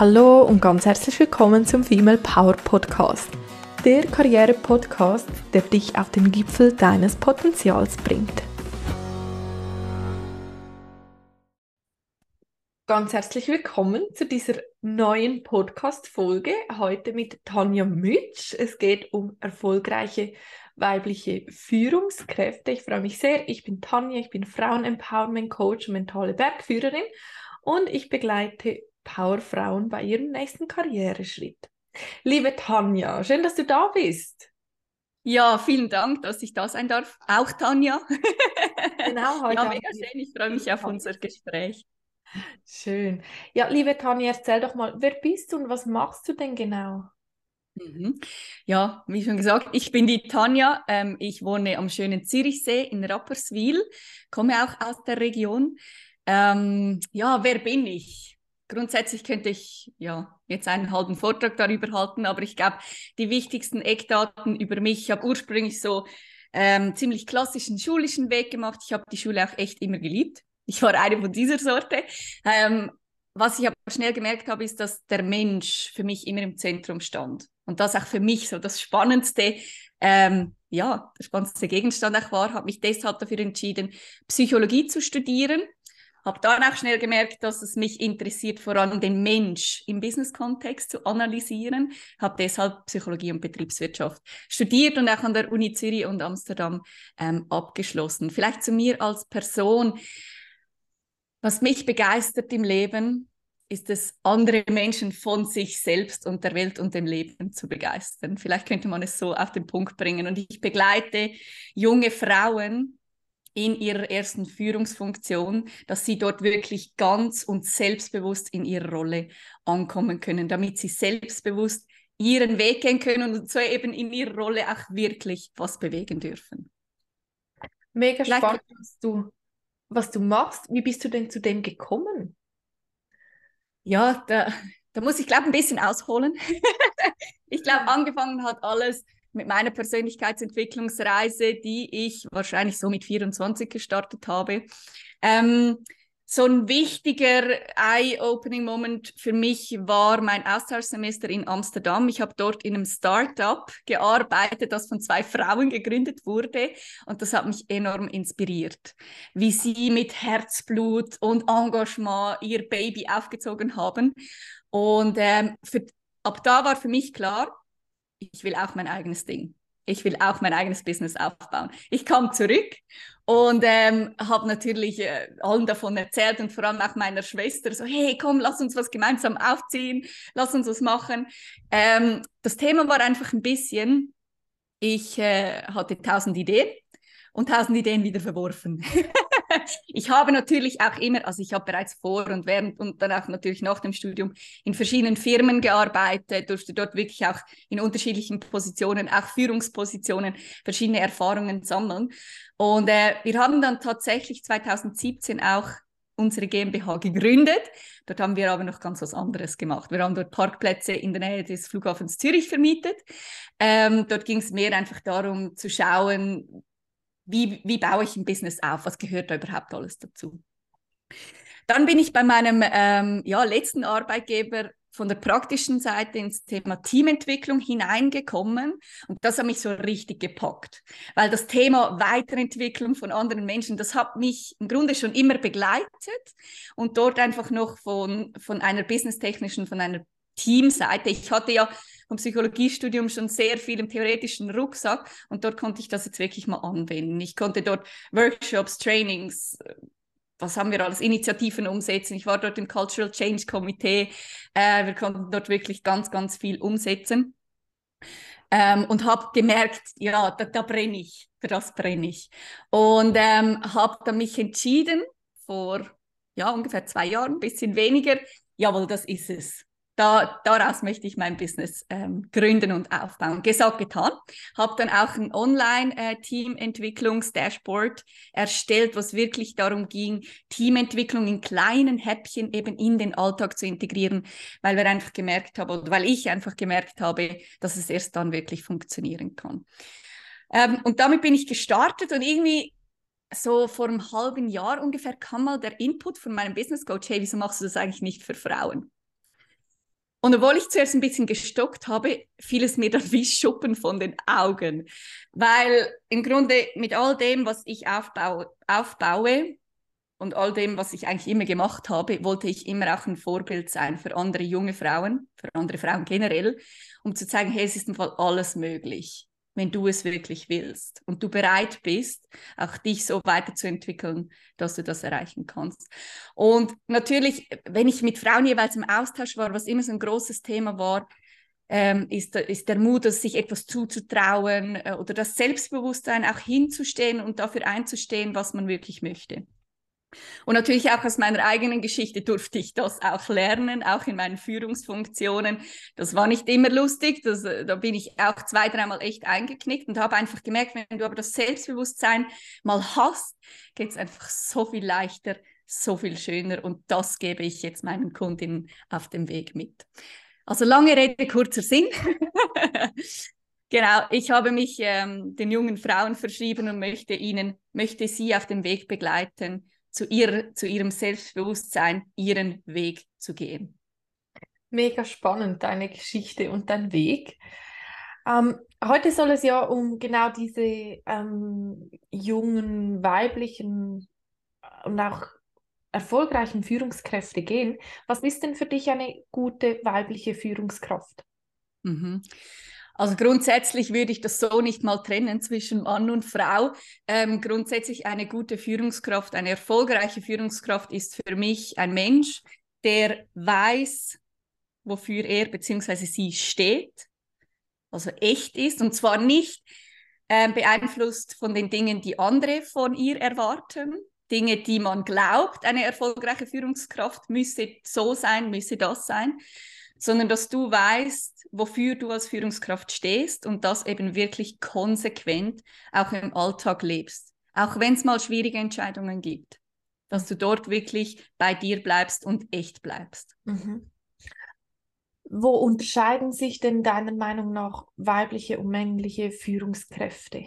Hallo und ganz herzlich willkommen zum Female Power Podcast. Der Karriere-Podcast, der dich auf den Gipfel deines Potenzials bringt. Ganz herzlich willkommen zu dieser neuen Podcast-Folge. Heute mit Tanja Mütsch. Es geht um erfolgreiche weibliche Führungskräfte. Ich freue mich sehr. Ich bin Tanja, ich bin Frauen-Empowerment-Coach mentale Bergführerin und ich begleite Powerfrauen bei ihrem nächsten Karriereschritt. Liebe Tanja, schön, dass du da bist. Ja, vielen Dank, dass ich da sein darf. Auch Tanja. Genau, heute. ja, mega schön. Ich freue mich auf unser Gespräch. Schön. Ja, liebe Tanja, erzähl doch mal, wer bist du und was machst du denn genau? Mhm. Ja, wie schon gesagt, ich bin die Tanja. Ähm, ich wohne am schönen Zürichsee in Rapperswil, komme auch aus der Region. Ähm, ja, wer bin ich? Grundsätzlich könnte ich ja jetzt einen halben Vortrag darüber halten, aber ich glaube, die wichtigsten Eckdaten über mich, ich habe ursprünglich so ähm, ziemlich klassischen schulischen Weg gemacht. Ich habe die Schule auch echt immer geliebt. Ich war eine von dieser Sorte. Ähm, was ich aber schnell gemerkt habe, ist, dass der Mensch für mich immer im Zentrum stand. Und das auch für mich so das Spannendste, ähm, ja, der spannendste Gegenstand auch war, habe mich deshalb dafür entschieden, Psychologie zu studieren habe dann auch schnell gemerkt, dass es mich interessiert, vor allem den Mensch im Business-Kontext zu analysieren. Habe deshalb Psychologie und Betriebswirtschaft studiert und auch an der Uni Zürich und Amsterdam ähm, abgeschlossen. Vielleicht zu mir als Person. Was mich begeistert im Leben, ist es, andere Menschen von sich selbst und der Welt und dem Leben zu begeistern. Vielleicht könnte man es so auf den Punkt bringen. Und ich begleite junge Frauen in ihrer ersten Führungsfunktion, dass sie dort wirklich ganz und selbstbewusst in ihrer Rolle ankommen können, damit sie selbstbewusst ihren Weg gehen können und so eben in ihrer Rolle auch wirklich was bewegen dürfen. Mega Vielleicht spannend, was du, was du machst. Wie bist du denn zu dem gekommen? Ja, da, da muss ich glaube ein bisschen ausholen. ich glaube, angefangen hat alles mit meiner Persönlichkeitsentwicklungsreise, die ich wahrscheinlich so mit 24 gestartet habe. Ähm, so ein wichtiger Eye-Opening-Moment für mich war mein Austauschsemester in Amsterdam. Ich habe dort in einem Startup gearbeitet, das von zwei Frauen gegründet wurde. Und das hat mich enorm inspiriert, wie sie mit Herzblut und Engagement ihr Baby aufgezogen haben. Und ähm, für, ab da war für mich klar, ich will auch mein eigenes Ding. Ich will auch mein eigenes Business aufbauen. Ich kam zurück und ähm, habe natürlich äh, allen davon erzählt und vor allem auch meiner Schwester so, hey, komm, lass uns was gemeinsam aufziehen, lass uns was machen. Ähm, das Thema war einfach ein bisschen, ich äh, hatte tausend Ideen und tausend Ideen wieder verworfen. ich habe natürlich auch immer, also ich habe bereits vor und während und dann auch natürlich nach dem Studium in verschiedenen Firmen gearbeitet, durfte dort wirklich auch in unterschiedlichen Positionen, auch Führungspositionen, verschiedene Erfahrungen sammeln. Und äh, wir haben dann tatsächlich 2017 auch unsere GmbH gegründet. Dort haben wir aber noch ganz was anderes gemacht. Wir haben dort Parkplätze in der Nähe des Flughafens Zürich vermietet. Ähm, dort ging es mehr einfach darum zu schauen, wie, wie baue ich ein Business auf? Was gehört da überhaupt alles dazu? Dann bin ich bei meinem ähm, ja, letzten Arbeitgeber von der praktischen Seite ins Thema Teamentwicklung hineingekommen und das hat mich so richtig gepackt, weil das Thema Weiterentwicklung von anderen Menschen, das hat mich im Grunde schon immer begleitet und dort einfach noch von, von einer businesstechnischen, von einer Teamseite. Ich hatte ja vom Psychologiestudium schon sehr viel im theoretischen Rucksack und dort konnte ich das jetzt wirklich mal anwenden. Ich konnte dort Workshops, Trainings, was haben wir alles, Initiativen umsetzen. Ich war dort im Cultural Change Komitee. Äh, wir konnten dort wirklich ganz, ganz viel umsetzen. Ähm, und habe gemerkt, ja, da, da brenne ich, für das brenne ich. Und ähm, habe dann mich entschieden, vor ja, ungefähr zwei Jahren, ein bisschen weniger, jawohl, das ist es da, daraus möchte ich mein Business ähm, gründen und aufbauen. Gesagt, getan. Habe dann auch ein Online-Teamentwicklungs-Dashboard äh, erstellt, was wirklich darum ging, Teamentwicklung in kleinen Häppchen eben in den Alltag zu integrieren, weil wir einfach gemerkt haben, oder weil ich einfach gemerkt habe, dass es erst dann wirklich funktionieren kann. Ähm, und damit bin ich gestartet und irgendwie so vor einem halben Jahr ungefähr kam mal der Input von meinem Business Coach, hey, wieso machst du das eigentlich nicht für Frauen? Und obwohl ich zuerst ein bisschen gestockt habe, fiel es mir dann wie Schuppen von den Augen. Weil im Grunde mit all dem, was ich aufbaue, aufbaue und all dem, was ich eigentlich immer gemacht habe, wollte ich immer auch ein Vorbild sein für andere junge Frauen, für andere Frauen generell, um zu zeigen, hey, es ist im Fall alles möglich wenn du es wirklich willst und du bereit bist, auch dich so weiterzuentwickeln, dass du das erreichen kannst. Und natürlich, wenn ich mit Frauen jeweils im Austausch war, was immer so ein großes Thema war, ähm, ist, ist der Mut, sich etwas zuzutrauen äh, oder das Selbstbewusstsein auch hinzustehen und dafür einzustehen, was man wirklich möchte. Und natürlich auch aus meiner eigenen Geschichte durfte ich das auch lernen, auch in meinen Führungsfunktionen. Das war nicht immer lustig, das, äh, da bin ich auch zwei, dreimal echt eingeknickt und habe einfach gemerkt, wenn du aber das Selbstbewusstsein mal hast, geht es einfach so viel leichter, so viel schöner und das gebe ich jetzt meinen Kundinnen auf dem Weg mit. Also lange Rede, kurzer Sinn. Genau, ich habe mich ähm, den jungen Frauen verschrieben und möchte ihnen, möchte sie auf dem Weg begleiten, zu, ihr, zu ihrem Selbstbewusstsein, ihren Weg zu gehen. Mega spannend, deine Geschichte und dein Weg. Ähm, heute soll es ja um genau diese ähm, jungen, weiblichen und auch erfolgreichen Führungskräfte gehen. Was ist denn für dich eine gute weibliche Führungskraft? Mhm. Also grundsätzlich würde ich das so nicht mal trennen zwischen Mann und Frau. Ähm, grundsätzlich eine gute Führungskraft, eine erfolgreiche Führungskraft ist für mich ein Mensch, der weiß, wofür er bzw. sie steht, also echt ist und zwar nicht äh, beeinflusst von den Dingen, die andere von ihr erwarten, Dinge, die man glaubt, eine erfolgreiche Führungskraft müsse so sein, müsse das sein, sondern dass du weißt, wofür du als Führungskraft stehst und das eben wirklich konsequent auch im Alltag lebst. Auch wenn es mal schwierige Entscheidungen gibt, dass du dort wirklich bei dir bleibst und echt bleibst. Mhm. Wo unterscheiden sich denn deiner Meinung nach weibliche und männliche Führungskräfte?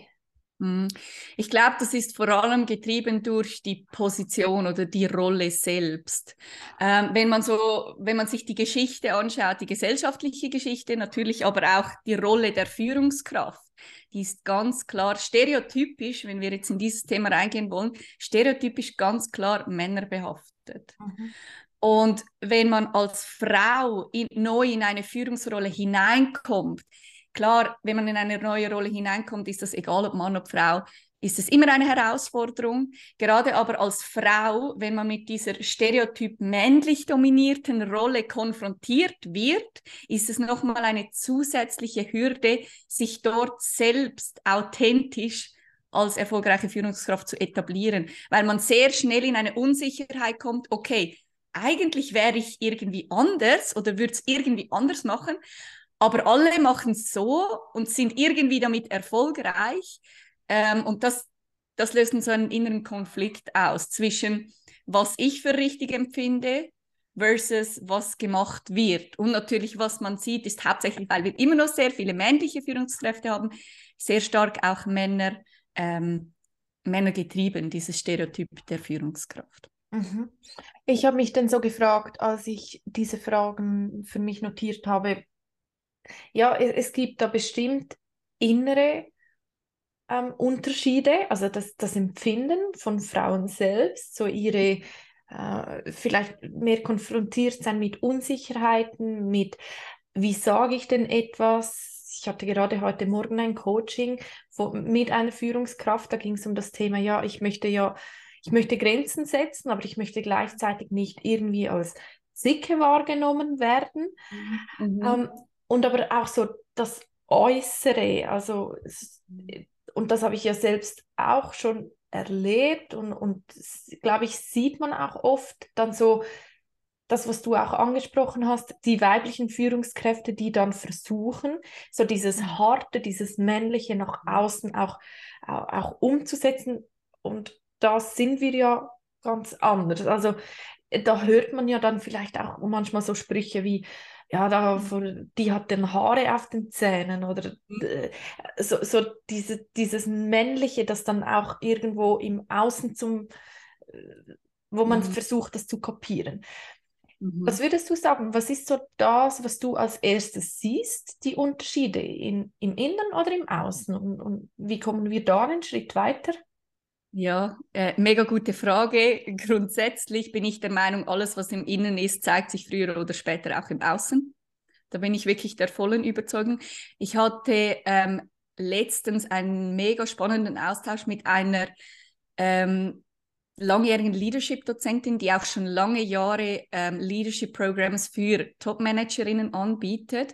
Hm. Ich glaube, das ist vor allem getrieben durch die Position oder die Rolle selbst. Ähm, wenn man so, wenn man sich die Geschichte anschaut, die gesellschaftliche Geschichte natürlich, aber auch die Rolle der Führungskraft, die ist ganz klar stereotypisch, wenn wir jetzt in dieses Thema reingehen wollen, stereotypisch ganz klar männerbehaftet. Mhm. Und wenn man als Frau in, neu in eine Führungsrolle hineinkommt, Klar, wenn man in eine neue Rolle hineinkommt, ist das egal, ob Mann oder Frau, ist es immer eine Herausforderung. Gerade aber als Frau, wenn man mit dieser stereotyp männlich dominierten Rolle konfrontiert wird, ist es nochmal eine zusätzliche Hürde, sich dort selbst authentisch als erfolgreiche Führungskraft zu etablieren, weil man sehr schnell in eine Unsicherheit kommt, okay, eigentlich wäre ich irgendwie anders oder würde es irgendwie anders machen, aber alle machen es so und sind irgendwie damit erfolgreich. Ähm, und das, das löst so einen inneren Konflikt aus zwischen, was ich für richtig empfinde versus was gemacht wird. Und natürlich, was man sieht, ist hauptsächlich, weil wir immer noch sehr viele männliche Führungskräfte haben, sehr stark auch Männer, ähm, Männer getrieben, dieses Stereotyp der Führungskraft. Mhm. Ich habe mich dann so gefragt, als ich diese Fragen für mich notiert habe, ja, es, es gibt da bestimmt innere ähm, Unterschiede, also das, das Empfinden von Frauen selbst, so ihre äh, vielleicht mehr konfrontiert sein mit Unsicherheiten, mit wie sage ich denn etwas? Ich hatte gerade heute Morgen ein Coaching wo, mit einer Führungskraft, da ging es um das Thema, ja, ich möchte ja, ich möchte Grenzen setzen, aber ich möchte gleichzeitig nicht irgendwie als Sicke wahrgenommen werden. Mhm. Ähm, und aber auch so das Äußere, also und das habe ich ja selbst auch schon erlebt und, und glaube ich, sieht man auch oft dann so, das, was du auch angesprochen hast, die weiblichen Führungskräfte, die dann versuchen, so dieses. Harte, dieses Männliche nach außen auch, auch, auch umzusetzen. Und da sind wir ja ganz anders. Also da hört man ja dann vielleicht auch manchmal so Sprüche wie, ja, da, die hat den Haare auf den Zähnen oder mhm. äh, so, so diese, dieses Männliche, das dann auch irgendwo im Außen zum, äh, wo man mhm. versucht, das zu kopieren. Mhm. Was würdest du sagen? Was ist so das, was du als erstes siehst, die Unterschiede in, im Innen oder im Außen? Und, und wie kommen wir da einen Schritt weiter? Ja, äh, mega gute Frage. Grundsätzlich bin ich der Meinung, alles, was im Innen ist, zeigt sich früher oder später auch im Außen. Da bin ich wirklich der vollen Überzeugung. Ich hatte ähm, letztens einen mega spannenden Austausch mit einer ähm, langjährigen Leadership-Dozentin, die auch schon lange Jahre ähm, Leadership-Programms für Top-Managerinnen anbietet.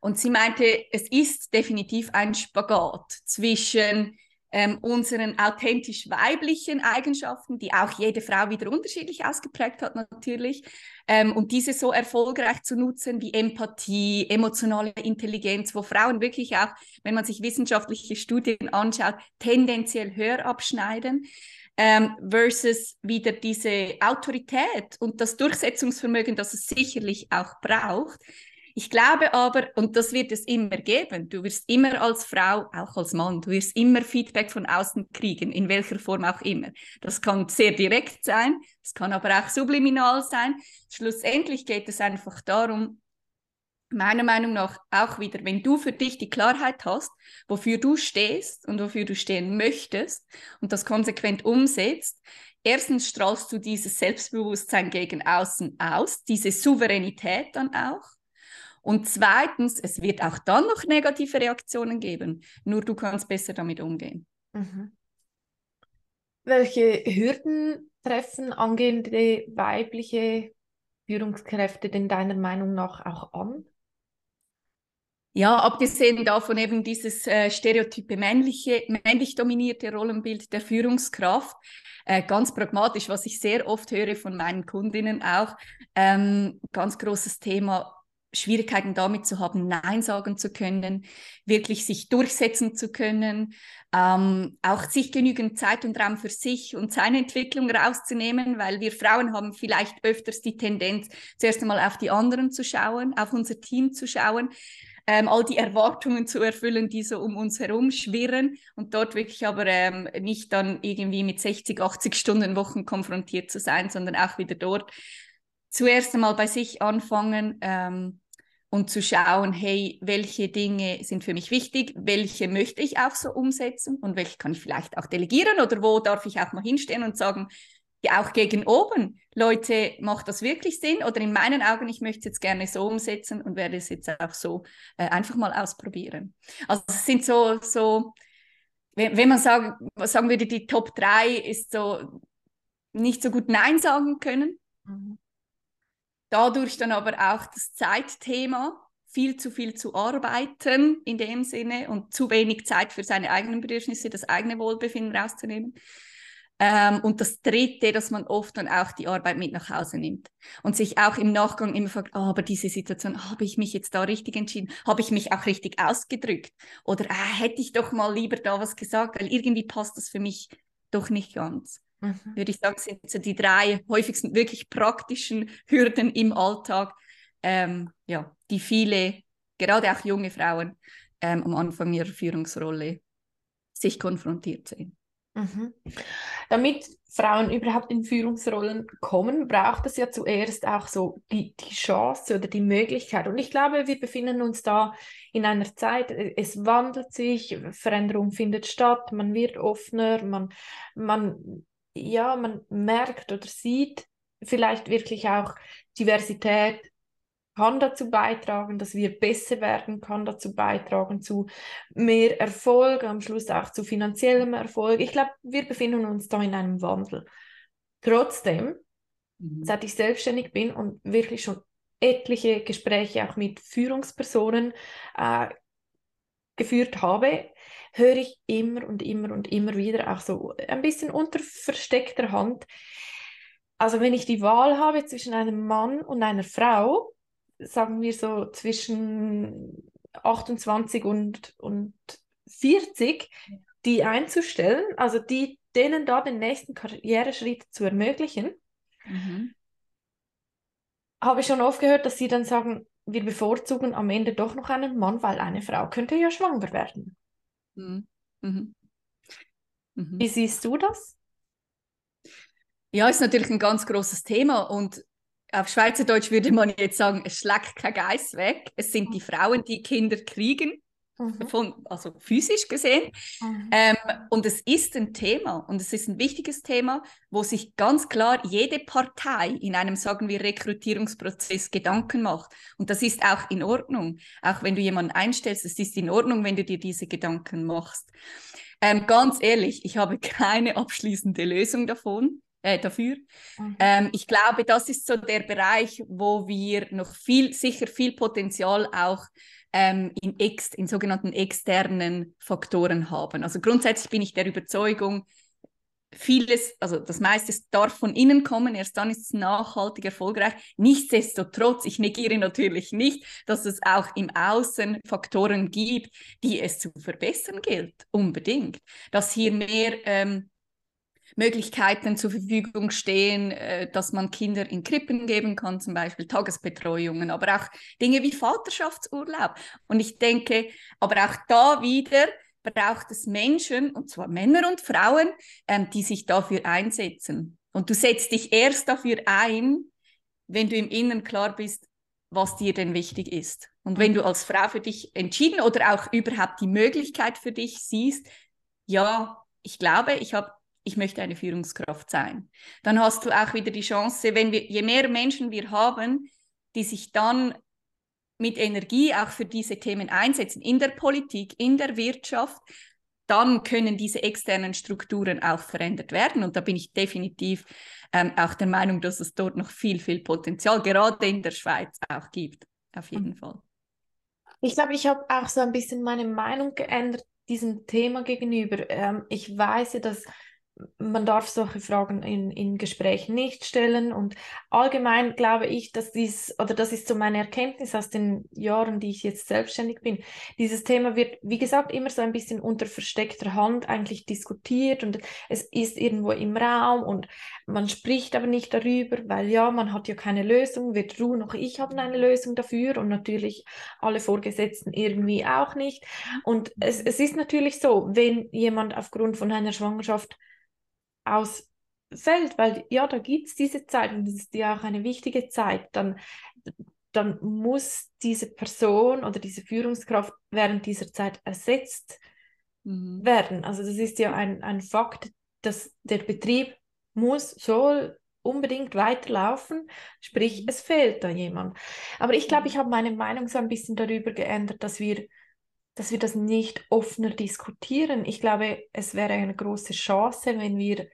Und sie meinte, es ist definitiv ein Spagat zwischen ähm, unseren authentisch weiblichen Eigenschaften, die auch jede Frau wieder unterschiedlich ausgeprägt hat natürlich, ähm, und diese so erfolgreich zu nutzen wie Empathie, emotionale Intelligenz, wo Frauen wirklich auch, wenn man sich wissenschaftliche Studien anschaut, tendenziell höher abschneiden ähm, versus wieder diese Autorität und das Durchsetzungsvermögen, das es sicherlich auch braucht. Ich glaube aber, und das wird es immer geben, du wirst immer als Frau, auch als Mann, du wirst immer Feedback von außen kriegen, in welcher Form auch immer. Das kann sehr direkt sein, es kann aber auch subliminal sein. Schlussendlich geht es einfach darum, meiner Meinung nach auch wieder, wenn du für dich die Klarheit hast, wofür du stehst und wofür du stehen möchtest und das konsequent umsetzt, erstens strahlst du dieses Selbstbewusstsein gegen außen aus, diese Souveränität dann auch. Und zweitens, es wird auch dann noch negative Reaktionen geben, nur du kannst besser damit umgehen. Mhm. Welche Hürden treffen angehende weibliche Führungskräfte denn deiner Meinung nach auch an? Ja, abgesehen davon eben dieses äh, stereotype männliche, männlich dominierte Rollenbild der Führungskraft, äh, ganz pragmatisch, was ich sehr oft höre von meinen Kundinnen auch, ähm, ganz großes Thema, Schwierigkeiten damit zu haben, Nein sagen zu können, wirklich sich durchsetzen zu können, ähm, auch sich genügend Zeit und Raum für sich und seine Entwicklung rauszunehmen, weil wir Frauen haben vielleicht öfters die Tendenz, zuerst einmal auf die anderen zu schauen, auf unser Team zu schauen, ähm, all die Erwartungen zu erfüllen, die so um uns herum schwirren und dort wirklich aber ähm, nicht dann irgendwie mit 60, 80 Stunden Wochen konfrontiert zu sein, sondern auch wieder dort zuerst einmal bei sich anfangen ähm, und zu schauen, hey, welche Dinge sind für mich wichtig, welche möchte ich auch so umsetzen und welche kann ich vielleicht auch delegieren oder wo darf ich auch mal hinstehen und sagen, ja, auch gegen oben, Leute, macht das wirklich Sinn? Oder in meinen Augen, ich möchte es jetzt gerne so umsetzen und werde es jetzt auch so äh, einfach mal ausprobieren. Also es sind so, so wenn, wenn man sagen, sagen würde, die Top 3 ist so nicht so gut Nein sagen können. Mhm. Dadurch dann aber auch das Zeitthema, viel zu viel zu arbeiten in dem Sinne und zu wenig Zeit für seine eigenen Bedürfnisse, das eigene Wohlbefinden rauszunehmen. Ähm, und das Dritte, dass man oft dann auch die Arbeit mit nach Hause nimmt und sich auch im Nachgang immer fragt, oh, aber diese Situation, habe ich mich jetzt da richtig entschieden? Habe ich mich auch richtig ausgedrückt? Oder ah, hätte ich doch mal lieber da was gesagt, weil irgendwie passt das für mich doch nicht ganz. Mhm. Würde ich sagen, sind so die drei häufigsten wirklich praktischen Hürden im Alltag, ähm, ja, die viele, gerade auch junge Frauen, ähm, am Anfang ihrer Führungsrolle sich konfrontiert sehen. Mhm. Damit Frauen überhaupt in Führungsrollen kommen, braucht es ja zuerst auch so die, die Chance oder die Möglichkeit. Und ich glaube, wir befinden uns da in einer Zeit, es wandelt sich, Veränderung findet statt, man wird offener, man, man, ja, man merkt oder sieht vielleicht wirklich auch Diversität kann dazu beitragen, dass wir besser werden, kann dazu beitragen zu mehr Erfolg, am Schluss auch zu finanziellem Erfolg. Ich glaube, wir befinden uns da in einem Wandel. Trotzdem, mhm. seit ich selbstständig bin und wirklich schon etliche Gespräche auch mit Führungspersonen äh, geführt habe, höre ich immer und immer und immer wieder auch so ein bisschen unter versteckter Hand. Also wenn ich die Wahl habe zwischen einem Mann und einer Frau, sagen wir so zwischen 28 und, und 40, die einzustellen, also die denen da den nächsten Karriereschritt zu ermöglichen, mhm. habe ich schon oft gehört, dass sie dann sagen, wir bevorzugen am Ende doch noch einen Mann, weil eine Frau könnte ja schwanger werden. Mhm. Mhm. mhm. Wie siehst du das? Ja, ist natürlich ein ganz großes Thema und auf Schweizerdeutsch würde man jetzt sagen, es schlägt kein Geist weg. Es sind die Frauen, die Kinder kriegen, mhm. von, also physisch gesehen. Mhm. Ähm, und es ist ein Thema und es ist ein wichtiges Thema, wo sich ganz klar jede Partei in einem, sagen wir, Rekrutierungsprozess Gedanken macht. Und das ist auch in Ordnung. Auch wenn du jemanden einstellst, es ist in Ordnung, wenn du dir diese Gedanken machst. Ähm, ganz ehrlich, ich habe keine abschließende Lösung davon äh, dafür. Mhm. Ähm, ich glaube, das ist so der Bereich, wo wir noch viel, sicher viel Potenzial auch ähm, in, ex, in sogenannten externen Faktoren haben. Also grundsätzlich bin ich der Überzeugung, vieles, also das meiste darf von innen kommen, erst dann ist es nachhaltig erfolgreich. Nichtsdestotrotz, ich negiere natürlich nicht, dass es auch im Außen Faktoren gibt, die es zu verbessern gilt, unbedingt. Dass hier mehr ähm, Möglichkeiten zur Verfügung stehen, äh, dass man Kinder in Krippen geben kann, zum Beispiel Tagesbetreuungen, aber auch Dinge wie Vaterschaftsurlaub. Und ich denke, aber auch da wieder braucht es Menschen, und zwar Männer und Frauen, ähm, die sich dafür einsetzen. Und du setzt dich erst dafür ein, wenn du im Inneren klar bist, was dir denn wichtig ist. Und wenn du als Frau für dich entschieden oder auch überhaupt die Möglichkeit für dich siehst, ja, ich glaube, ich habe ich möchte eine Führungskraft sein. Dann hast du auch wieder die Chance, wenn wir, je mehr Menschen wir haben, die sich dann mit Energie auch für diese Themen einsetzen, in der Politik, in der Wirtschaft, dann können diese externen Strukturen auch verändert werden. Und da bin ich definitiv ähm, auch der Meinung, dass es dort noch viel, viel Potenzial, gerade in der Schweiz, auch gibt. Auf jeden. Fall. Ich glaube, ich habe auch so ein bisschen meine Meinung geändert diesem Thema gegenüber. Ähm, ich weiß ja, dass man darf solche Fragen in, in Gesprächen nicht stellen. Und allgemein glaube ich, dass dies, oder das ist so meine Erkenntnis aus den Jahren, die ich jetzt selbstständig bin, dieses Thema wird, wie gesagt, immer so ein bisschen unter versteckter Hand eigentlich diskutiert und es ist irgendwo im Raum und man spricht aber nicht darüber, weil ja, man hat ja keine Lösung, weder du noch ich haben eine Lösung dafür und natürlich alle Vorgesetzten irgendwie auch nicht. Und es, es ist natürlich so, wenn jemand aufgrund von einer Schwangerschaft ausfällt, weil ja, da gibt es diese Zeit und das ist ja auch eine wichtige Zeit, dann, dann muss diese Person oder diese Führungskraft während dieser Zeit ersetzt mhm. werden. Also das ist ja ein, ein Fakt, dass der Betrieb muss, soll unbedingt weiterlaufen, sprich mhm. es fehlt da jemand. Aber ich glaube, mhm. ich habe meine Meinung so ein bisschen darüber geändert, dass wir dass wir das nicht offener diskutieren. Ich glaube, es wäre eine große Chance, wenn wir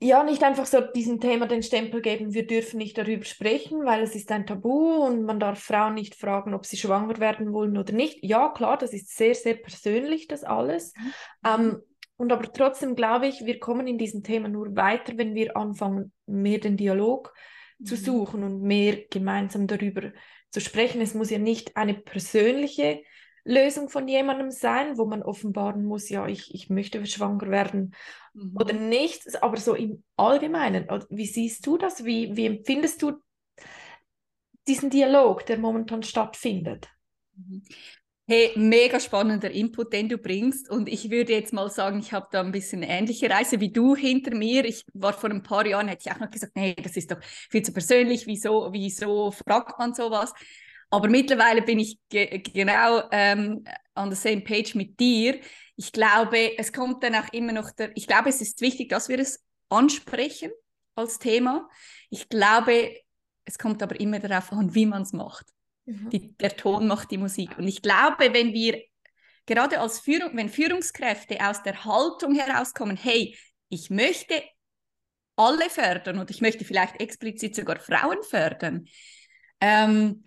ja nicht einfach so diesem Thema den Stempel geben, wir dürfen nicht darüber sprechen, weil es ist ein Tabu und man darf Frauen nicht fragen, ob sie schwanger werden wollen oder nicht. Ja, klar, das ist sehr, sehr persönlich, das alles. Mhm. Ähm, und aber trotzdem glaube ich, wir kommen in diesem Thema nur weiter, wenn wir anfangen, mehr den Dialog mhm. zu suchen und mehr gemeinsam darüber zu sprechen. Es muss ja nicht eine persönliche Lösung von jemandem sein, wo man offenbaren muss, ja, ich, ich möchte schwanger werden mhm. oder nicht, aber so im Allgemeinen. Wie siehst du das? Wie, wie empfindest du diesen Dialog, der momentan stattfindet? Hey, mega spannender Input, den du bringst. Und ich würde jetzt mal sagen, ich habe da ein bisschen ähnliche Reise wie du hinter mir. Ich war vor ein paar Jahren, hätte ich auch noch gesagt, nee, das ist doch viel zu persönlich. Wieso, wieso fragt man sowas? Aber mittlerweile bin ich ge genau ähm, on the same page mit dir. Ich glaube, es kommt dann auch immer noch, der, ich glaube, es ist wichtig, dass wir es ansprechen als Thema. Ich glaube, es kommt aber immer darauf an, wie man es macht. Mhm. Die, der Ton macht die Musik. Und ich glaube, wenn wir gerade als Führung, wenn Führungskräfte aus der Haltung herauskommen, hey, ich möchte alle fördern und ich möchte vielleicht explizit sogar Frauen fördern. Ähm,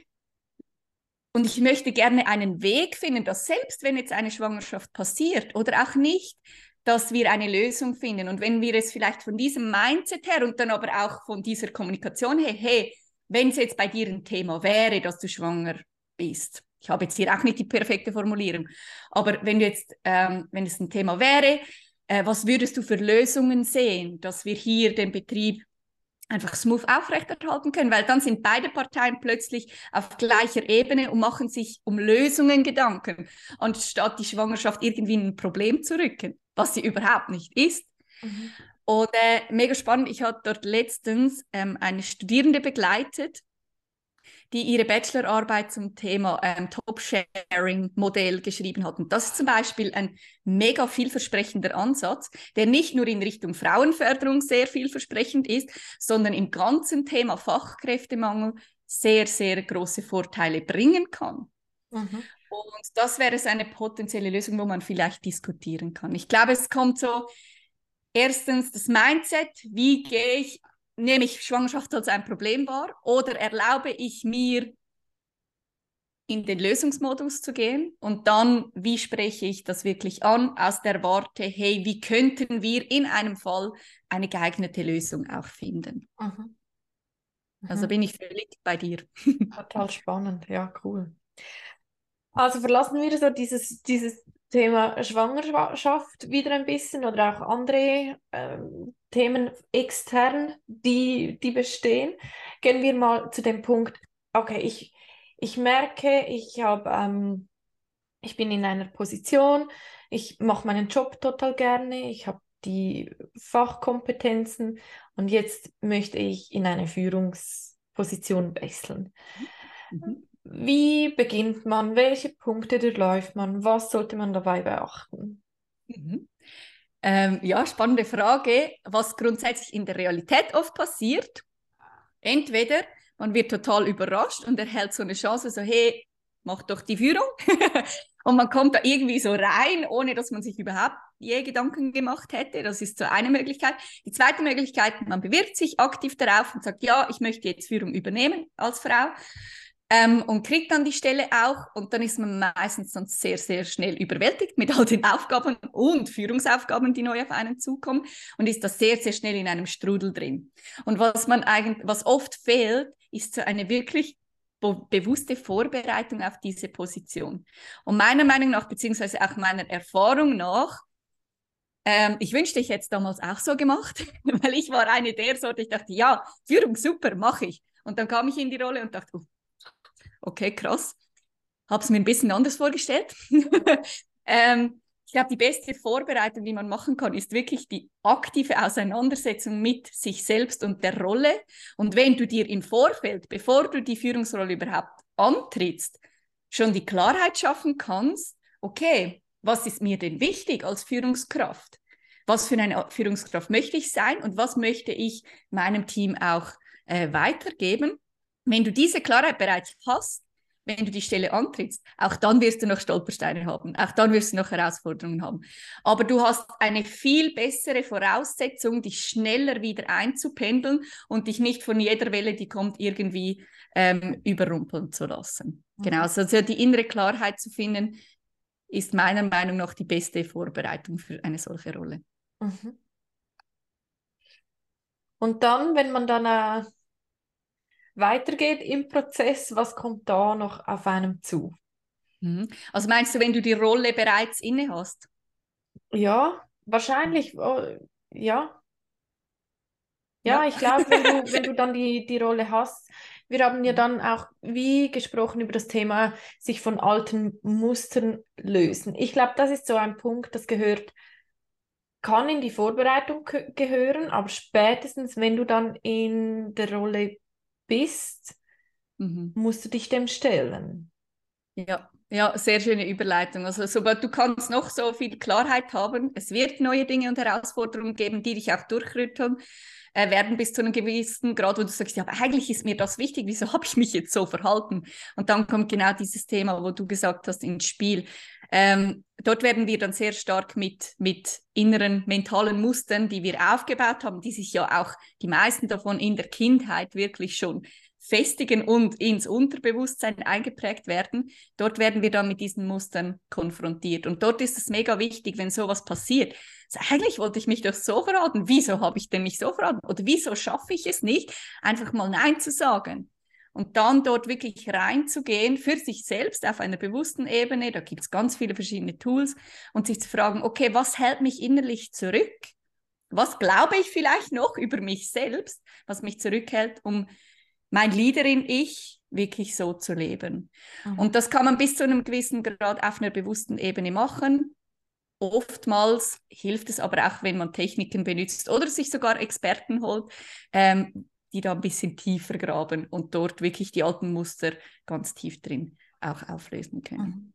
und ich möchte gerne einen Weg finden, dass selbst wenn jetzt eine Schwangerschaft passiert oder auch nicht, dass wir eine Lösung finden. Und wenn wir es vielleicht von diesem Mindset her und dann aber auch von dieser Kommunikation her, hey, wenn es jetzt bei dir ein Thema wäre, dass du schwanger bist, ich habe jetzt hier auch nicht die perfekte Formulierung, aber wenn du jetzt, ähm, wenn es ein Thema wäre, äh, was würdest du für Lösungen sehen, dass wir hier den Betrieb einfach smooth aufrechterhalten können, weil dann sind beide Parteien plötzlich auf gleicher Ebene und machen sich um Lösungen Gedanken, anstatt die Schwangerschaft irgendwie in ein Problem zu rücken, was sie überhaupt nicht ist. Mhm. Und äh, mega spannend, ich hatte dort letztens ähm, eine Studierende begleitet, die ihre Bachelorarbeit zum Thema ähm, Top-Sharing-Modell geschrieben hat. Und das ist zum Beispiel ein mega vielversprechender Ansatz, der nicht nur in Richtung Frauenförderung sehr vielversprechend ist, sondern im ganzen Thema Fachkräftemangel sehr, sehr große Vorteile bringen kann. Mhm. Und das wäre eine potenzielle Lösung, wo man vielleicht diskutieren kann. Ich glaube, es kommt so, erstens das Mindset, wie gehe ich nehme ich Schwangerschaft als ein Problem wahr oder erlaube ich mir, in den Lösungsmodus zu gehen und dann, wie spreche ich das wirklich an, aus der Warte, hey, wie könnten wir in einem Fall eine geeignete Lösung auch finden. Mhm. Mhm. Also bin ich völlig bei dir. Total spannend, ja, cool. Also verlassen wir so dieses, dieses Thema Schwangerschaft wieder ein bisschen oder auch andere ähm, Themen extern, die, die bestehen. Gehen wir mal zu dem Punkt, okay, ich, ich merke, ich habe, ähm, ich bin in einer Position, ich mache meinen Job total gerne, ich habe die Fachkompetenzen und jetzt möchte ich in eine Führungsposition wechseln. Mhm. Wie beginnt man? Welche Punkte durchläuft man? Was sollte man dabei beachten? Mhm. Ähm, ja, spannende Frage. Was grundsätzlich in der Realität oft passiert, entweder man wird total überrascht und erhält so eine Chance, so hey, mach doch die Führung. und man kommt da irgendwie so rein, ohne dass man sich überhaupt je Gedanken gemacht hätte. Das ist so eine Möglichkeit. Die zweite Möglichkeit, man bewirbt sich aktiv darauf und sagt, ja, ich möchte jetzt Führung übernehmen als Frau ähm, und kriegt dann die Stelle auch und dann ist man meistens dann sehr, sehr schnell überwältigt mit all den Aufgaben und Führungsaufgaben, die neu auf einen zukommen und ist da sehr, sehr schnell in einem Strudel drin. Und was man eigentlich, was oft fehlt, ist so eine wirklich bewusste Vorbereitung auf diese Position. Und meiner Meinung nach, beziehungsweise auch meiner Erfahrung nach, ähm, ich wünschte, ich hätte es damals auch so gemacht, weil ich war eine der Sorte, ich dachte, ja, Führung, super, mache ich. Und dann kam ich in die Rolle und dachte, oh, okay, krass. Habe es mir ein bisschen anders vorgestellt. ähm, ich glaube, die beste Vorbereitung, die man machen kann, ist wirklich die aktive Auseinandersetzung mit sich selbst und der Rolle. Und wenn du dir im Vorfeld, bevor du die Führungsrolle überhaupt antrittst, schon die Klarheit schaffen kannst, okay, was ist mir denn wichtig als Führungskraft? Was für eine Führungskraft möchte ich sein und was möchte ich meinem Team auch äh, weitergeben? Wenn du diese Klarheit bereits hast, wenn du die Stelle antrittst, auch dann wirst du noch Stolpersteine haben, auch dann wirst du noch Herausforderungen haben. Aber du hast eine viel bessere Voraussetzung, dich schneller wieder einzupendeln und dich nicht von jeder Welle, die kommt, irgendwie ähm, überrumpeln zu lassen. Mhm. Genau, also die innere Klarheit zu finden, ist meiner Meinung nach die beste Vorbereitung für eine solche Rolle. Mhm. Und dann, wenn man dann äh, weitergeht im Prozess, was kommt da noch auf einem zu? Mhm. Also meinst du, wenn du die Rolle bereits inne hast? Ja, wahrscheinlich, oh, ja. Ja, ja. ich glaube, wenn du, wenn du dann die, die Rolle hast, wir haben ja mhm. dann auch wie gesprochen über das Thema sich von alten Mustern lösen. Ich glaube, das ist so ein Punkt, das gehört, kann in die Vorbereitung gehören, aber spätestens, wenn du dann in der Rolle bist, mhm. musst du dich dem stellen. Ja, ja, sehr schöne Überleitung. Also sobald du kannst noch so viel Klarheit haben, es wird neue Dinge und Herausforderungen geben, die dich auch durchrütteln äh, werden bis zu einem gewissen Grad, wo du sagst, ja, aber eigentlich ist mir das wichtig, wieso habe ich mich jetzt so verhalten? Und dann kommt genau dieses Thema, wo du gesagt hast, ins Spiel. Ähm, dort werden wir dann sehr stark mit, mit inneren mentalen Mustern, die wir aufgebaut haben, die sich ja auch die meisten davon in der Kindheit wirklich schon festigen und ins Unterbewusstsein eingeprägt werden. Dort werden wir dann mit diesen Mustern konfrontiert. Und dort ist es mega wichtig, wenn sowas passiert. Also eigentlich wollte ich mich doch so verraten. Wieso habe ich denn mich so verraten? Oder wieso schaffe ich es nicht, einfach mal Nein zu sagen? Und dann dort wirklich reinzugehen für sich selbst auf einer bewussten Ebene, da gibt es ganz viele verschiedene Tools, und sich zu fragen, okay, was hält mich innerlich zurück? Was glaube ich vielleicht noch über mich selbst, was mich zurückhält, um mein Leaderin-Ich wirklich so zu leben. Mhm. Und das kann man bis zu einem gewissen Grad auf einer bewussten Ebene machen. oftmals hilft es aber auch, wenn man Techniken benutzt oder sich sogar Experten holt, ähm, die da ein bisschen tiefer graben und dort wirklich die alten Muster ganz tief drin auch auflösen können. Mhm.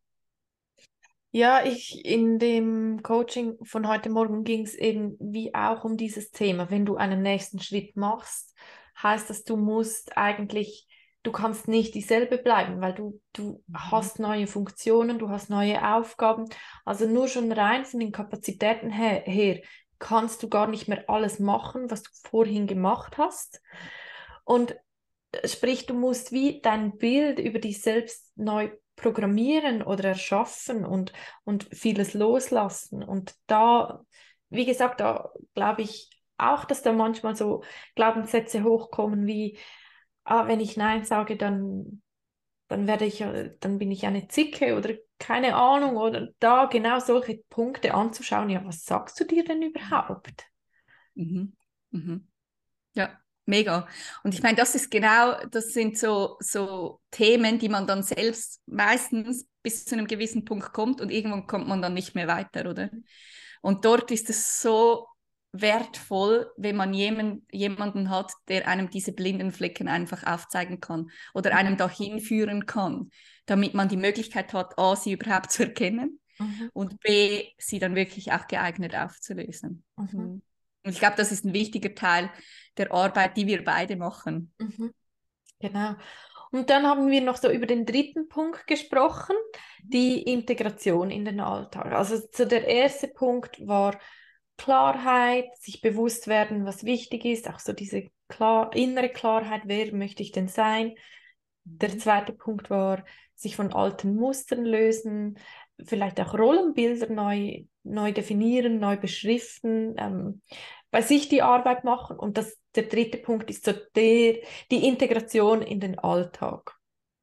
Ja, ich in dem Coaching von heute Morgen ging es eben wie auch um dieses Thema. Wenn du einen nächsten Schritt machst, heißt das, du musst eigentlich, du kannst nicht dieselbe bleiben, weil du, du mhm. hast neue Funktionen, du hast neue Aufgaben. Also nur schon rein von den Kapazitäten her, her kannst du gar nicht mehr alles machen, was du vorhin gemacht hast. Und äh, sprich, du musst wie dein Bild über dich selbst neu programmieren oder erschaffen und, und vieles loslassen. Und da, wie gesagt, da glaube ich auch, dass da manchmal so Glaubenssätze hochkommen wie, ah, wenn ich Nein sage, dann, dann werde ich, dann bin ich eine Zicke oder keine Ahnung oder da genau solche Punkte anzuschauen. Ja, was sagst du dir denn überhaupt? Mhm. Mhm. Ja, Mega. Und ich meine, das ist genau, das sind so, so Themen, die man dann selbst meistens bis zu einem gewissen Punkt kommt und irgendwann kommt man dann nicht mehr weiter, oder? Und dort ist es so wertvoll, wenn man jemand, jemanden hat, der einem diese blinden Flecken einfach aufzeigen kann oder einem dahin führen kann, damit man die Möglichkeit hat, A, sie überhaupt zu erkennen mhm. und B, sie dann wirklich auch geeignet aufzulösen. Mhm. mhm. Und ich glaube, das ist ein wichtiger Teil der Arbeit, die wir beide machen. Mhm. Genau. Und dann haben wir noch so über den dritten Punkt gesprochen, die Integration in den Alltag. Also so der erste Punkt war Klarheit, sich bewusst werden, was wichtig ist, auch so diese klar, innere Klarheit, wer möchte ich denn sein. Der mhm. zweite Punkt war, sich von alten Mustern lösen, vielleicht auch Rollenbilder neu, neu definieren, neu beschriften, ähm, bei sich die Arbeit machen. Und das, der dritte Punkt ist so der, die Integration in den Alltag.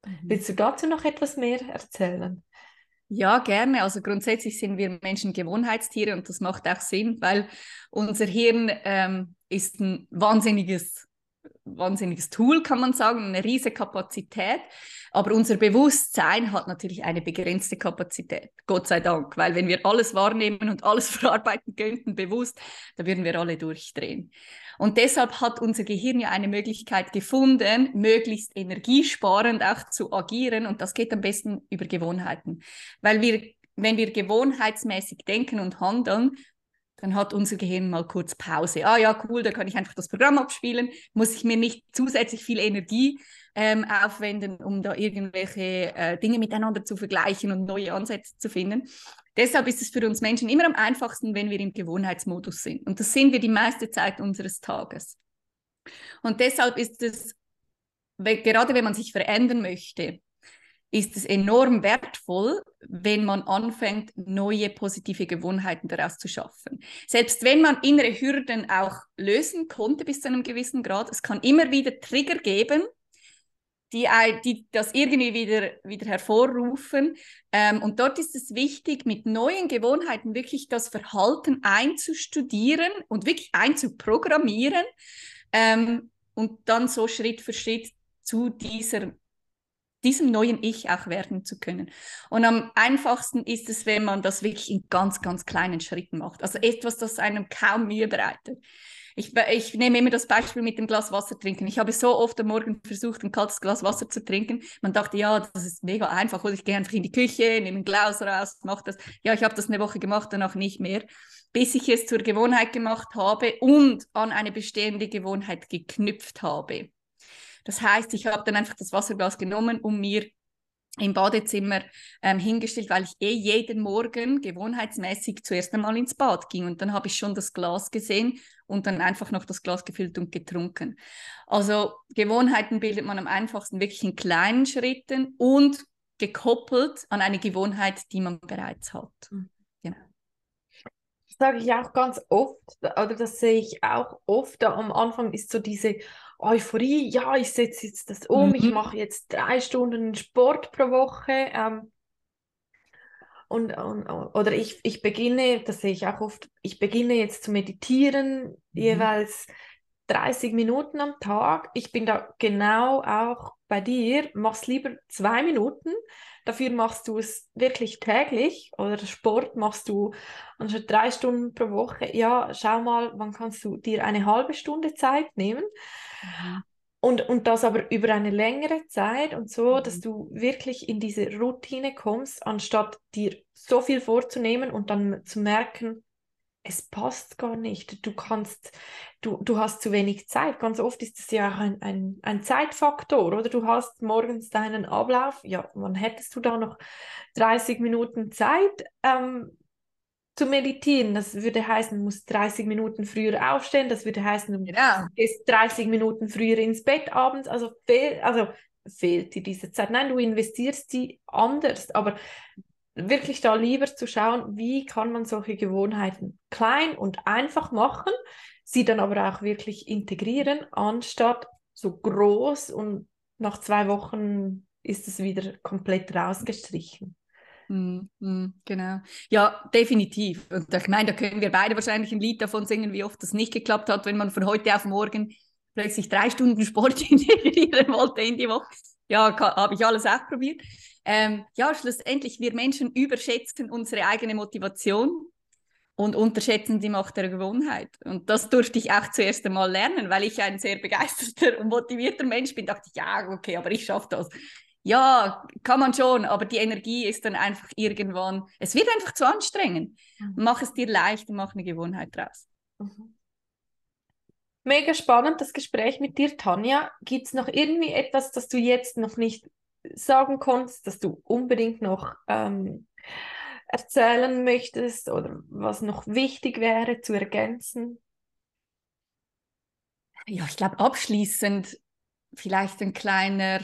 Mhm. Willst du dazu noch etwas mehr erzählen? Ja, gerne. Also grundsätzlich sind wir Menschen Gewohnheitstiere und das macht auch Sinn, weil unser Hirn ähm, ist ein wahnsinniges wahnsinniges Tool, kann man sagen, eine riesige Kapazität. Aber unser Bewusstsein hat natürlich eine begrenzte Kapazität, Gott sei Dank, weil wenn wir alles wahrnehmen und alles verarbeiten könnten, bewusst, dann würden wir alle durchdrehen. Und deshalb hat unser Gehirn ja eine Möglichkeit gefunden, möglichst energiesparend auch zu agieren. Und das geht am besten über Gewohnheiten. Weil wir, wenn wir gewohnheitsmäßig denken und handeln, dann hat unser Gehirn mal kurz Pause. Ah ja, cool, da kann ich einfach das Programm abspielen, muss ich mir nicht zusätzlich viel Energie ähm, aufwenden, um da irgendwelche äh, Dinge miteinander zu vergleichen und neue Ansätze zu finden. Deshalb ist es für uns Menschen immer am einfachsten, wenn wir im Gewohnheitsmodus sind. Und das sind wir die meiste Zeit unseres Tages. Und deshalb ist es, gerade wenn man sich verändern möchte, ist es enorm wertvoll, wenn man anfängt, neue positive Gewohnheiten daraus zu schaffen. Selbst wenn man innere Hürden auch lösen konnte bis zu einem gewissen Grad, es kann immer wieder Trigger geben, die, die das irgendwie wieder, wieder hervorrufen. Ähm, und dort ist es wichtig, mit neuen Gewohnheiten wirklich das Verhalten einzustudieren und wirklich einzuprogrammieren ähm, und dann so Schritt für Schritt zu dieser diesem neuen Ich auch werden zu können. Und am einfachsten ist es, wenn man das wirklich in ganz, ganz kleinen Schritten macht. Also etwas, das einem kaum Mühe bereitet. Ich, ich nehme immer das Beispiel mit dem Glas Wasser trinken. Ich habe so oft am Morgen versucht, ein kaltes Glas Wasser zu trinken. Man dachte, ja, das ist mega einfach. Oder ich gehe einfach in die Küche, nehme ein Glas raus, mache das. Ja, ich habe das eine Woche gemacht, danach nicht mehr. Bis ich es zur Gewohnheit gemacht habe und an eine bestehende Gewohnheit geknüpft habe. Das heißt, ich habe dann einfach das Wasserglas genommen, um mir im Badezimmer ähm, hingestellt, weil ich eh jeden Morgen gewohnheitsmäßig zuerst einmal ins Bad ging und dann habe ich schon das Glas gesehen und dann einfach noch das Glas gefüllt und getrunken. Also Gewohnheiten bildet man am einfachsten wirklich in kleinen Schritten und gekoppelt an eine Gewohnheit, die man bereits hat. Mhm. Genau. Das sage ich auch ganz oft, oder das sehe ich auch oft. Am Anfang ist so diese Euphorie, ja, ich setze jetzt das um, mhm. ich mache jetzt drei Stunden Sport pro Woche. Ähm, und, und, oder ich, ich beginne, das sehe ich auch oft, ich beginne jetzt zu meditieren, mhm. jeweils 30 Minuten am Tag. Ich bin da genau auch bei dir, mach's lieber zwei Minuten, dafür machst du es wirklich täglich oder Sport machst du anstatt drei Stunden pro Woche, ja, schau mal, wann kannst du dir eine halbe Stunde Zeit nehmen. Mhm. Und, und das aber über eine längere Zeit und so, mhm. dass du wirklich in diese Routine kommst, anstatt dir so viel vorzunehmen und dann zu merken, es passt gar nicht. Du kannst, du, du hast zu wenig Zeit. Ganz oft ist es ja auch ein, ein, ein Zeitfaktor, oder? Du hast morgens deinen Ablauf. Ja, wann hättest du da noch 30 Minuten Zeit ähm, zu meditieren? Das würde heißen, du musst 30 Minuten früher aufstehen. Das würde heißen, du genau. gehst 30 Minuten früher ins Bett abends. Also, fehl, also fehlt dir diese Zeit. Nein, du investierst sie anders. Aber wirklich da lieber zu schauen, wie kann man solche Gewohnheiten klein und einfach machen, sie dann aber auch wirklich integrieren, anstatt so groß und nach zwei Wochen ist es wieder komplett rausgestrichen. Mm, mm, genau. Ja, definitiv. Und ich meine, da können wir beide wahrscheinlich ein Lied davon singen, wie oft das nicht geklappt hat, wenn man von heute auf morgen plötzlich drei Stunden Sport integrieren wollte in die Woche. Ja, habe ich alles auch probiert. Ähm, ja, schlussendlich, wir Menschen überschätzen unsere eigene Motivation und unterschätzen die Macht der Gewohnheit. Und das durfte ich auch zuerst einmal lernen, weil ich ein sehr begeisterter und motivierter Mensch bin. Dachte ich, ja, okay, aber ich schaffe das. Ja, kann man schon, aber die Energie ist dann einfach irgendwann, es wird einfach zu anstrengend. Mhm. Mach es dir leicht und mach eine Gewohnheit draus. Mhm. Mega spannend, das Gespräch mit dir, Tanja. Gibt es noch irgendwie etwas, das du jetzt noch nicht sagen konntest, dass du unbedingt noch ähm, erzählen möchtest oder was noch wichtig wäre zu ergänzen? Ja, ich glaube abschließend vielleicht ein kleiner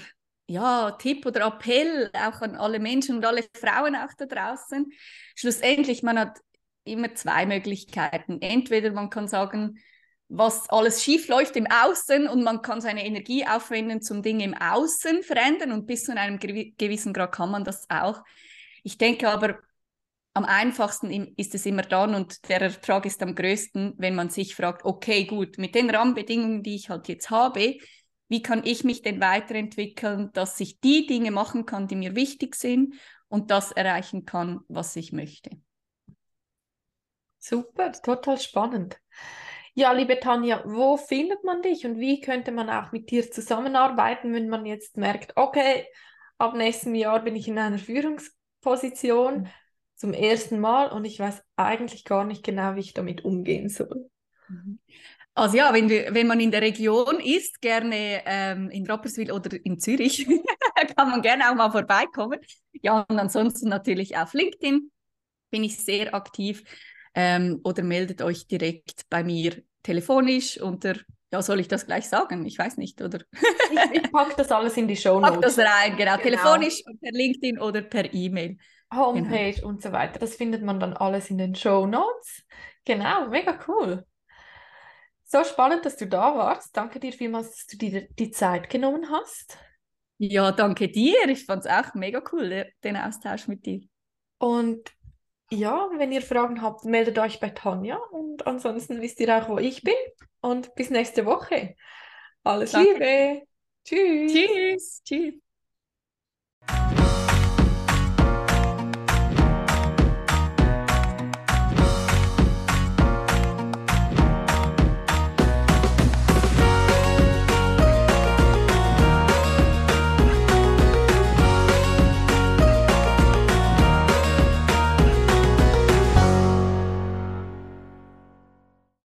ja, Tipp oder Appell auch an alle Menschen und alle Frauen auch da draußen. Schlussendlich, man hat immer zwei Möglichkeiten. Entweder man kann sagen, was alles schief läuft im Außen und man kann seine Energie aufwenden zum Dinge im Außen verändern und bis zu einem gewissen Grad kann man das auch. Ich denke aber, am einfachsten ist es immer dann und der Ertrag ist am größten, wenn man sich fragt, okay, gut, mit den Rahmenbedingungen, die ich halt jetzt habe, wie kann ich mich denn weiterentwickeln, dass ich die Dinge machen kann, die mir wichtig sind und das erreichen kann, was ich möchte. Super, total spannend. Ja, liebe Tanja, wo findet man dich und wie könnte man auch mit dir zusammenarbeiten, wenn man jetzt merkt, okay, ab nächstem Jahr bin ich in einer Führungsposition zum ersten Mal und ich weiß eigentlich gar nicht genau, wie ich damit umgehen soll. Mhm. Also ja, wenn, wenn man in der Region ist, gerne ähm, in Rapperswil oder in Zürich, kann man gerne auch mal vorbeikommen. Ja, und ansonsten natürlich auf LinkedIn bin ich sehr aktiv ähm, oder meldet euch direkt bei mir telefonisch unter, ja, soll ich das gleich sagen? Ich weiß nicht, oder? ich, ich packe das alles in die Show Notes. Pack das rein, genau. genau. Telefonisch, per LinkedIn oder per E-Mail. Homepage genau. und so weiter. Das findet man dann alles in den Show Notes. Genau, mega cool. So spannend, dass du da warst. Danke dir vielmals, dass du dir die Zeit genommen hast. Ja, danke dir. Ich fand es auch mega cool, den Austausch mit dir. Und ja, wenn ihr Fragen habt, meldet euch bei Tanja und ansonsten wisst ihr auch, wo ich bin. Und bis nächste Woche. Alles Danke. Liebe. Tschüss. Tschüss. Tschüss.